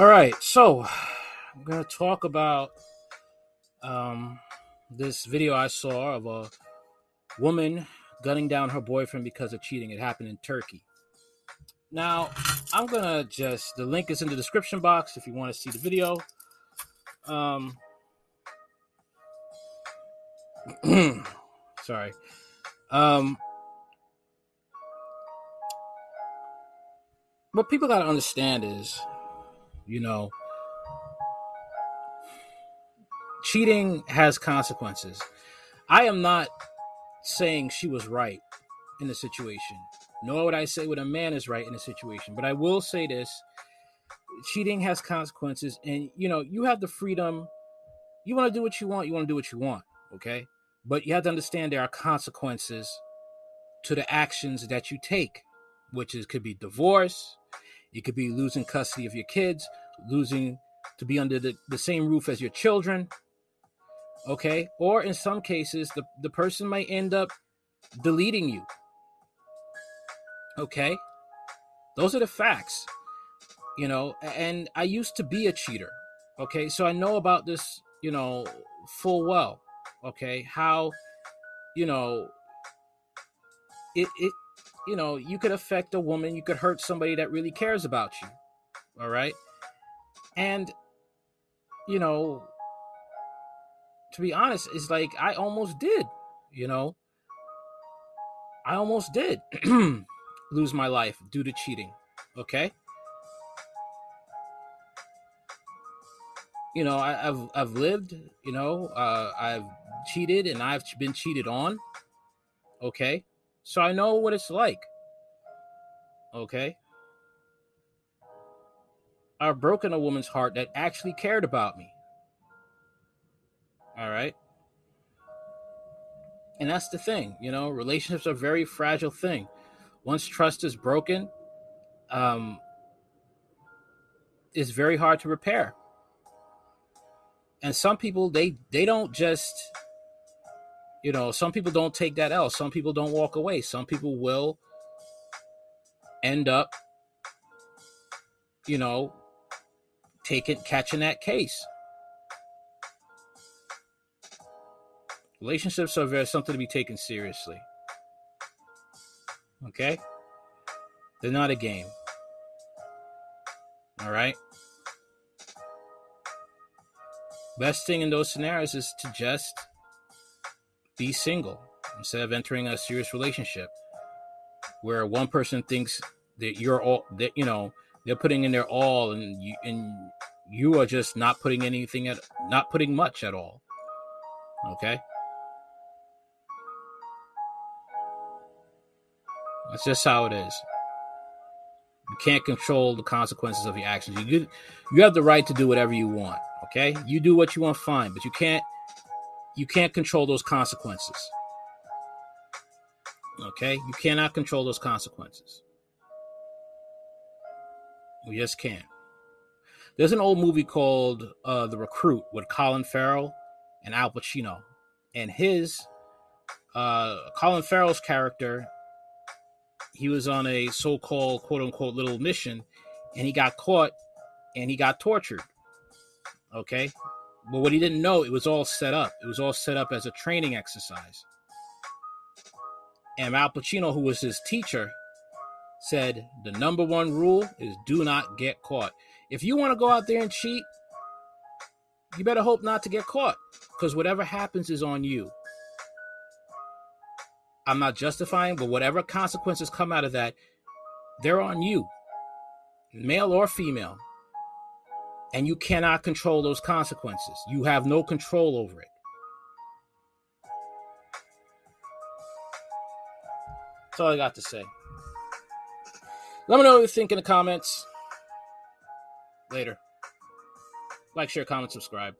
All right, so I'm gonna talk about um, this video I saw of a woman gunning down her boyfriend because of cheating. It happened in Turkey. Now, I'm gonna just the link is in the description box if you want to see the video. Um, sorry. Um, what people got to understand is, you know, cheating has consequences. I am not saying she was right in the situation, nor would I say what a man is right in a situation. But I will say this cheating has consequences, and you know, you have the freedom. You want to do what you want, you want to do what you want, okay? But you have to understand there are consequences to the actions that you take, which is could be divorce, it could be losing custody of your kids, losing to be under the, the same roof as your children. Okay. Or in some cases, the, the person might end up deleting you. Okay. Those are the facts. You know, and I used to be a cheater. Okay. So I know about this, you know, full well. Okay. How, you know, it, it you know, you could affect a woman, you could hurt somebody that really cares about you. All right. And, you know, to be honest, it's like I almost did, you know, I almost did lose my life due to cheating. Okay. You know, I, have I've lived, you know, uh, I've cheated and I've been cheated on. Okay. So I know what it's like. Okay. I've broken a woman's heart that actually cared about me. All right. And that's the thing, you know, relationships are a very fragile thing. Once trust is broken, um, it's very hard to repair. And some people they they don't just you know, some people don't take that L. Some people don't walk away. Some people will end up, you know, taking catching that case. Relationships are very something to be taken seriously. Okay? They're not a game. All right? Best thing in those scenarios is to just be single instead of entering a serious relationship where one person thinks that you're all that you know they're putting in their all and you and you are just not putting anything at not putting much at all okay that's just how it is you can't control the consequences of your actions you you have the right to do whatever you want okay you do what you want fine but you can't you can't control those consequences. Okay? You cannot control those consequences. We just can't. There's an old movie called uh, The Recruit with Colin Farrell and Al Pacino. And his, uh, Colin Farrell's character, he was on a so called quote unquote little mission and he got caught and he got tortured. Okay? But what he didn't know, it was all set up. It was all set up as a training exercise. And Al Pacino, who was his teacher, said the number one rule is do not get caught. If you want to go out there and cheat, you better hope not to get caught because whatever happens is on you. I'm not justifying, but whatever consequences come out of that, they're on you, male or female and you cannot control those consequences. You have no control over it. That's all I got to say. Let me know what you think in the comments. Later. Like, share, comment, subscribe.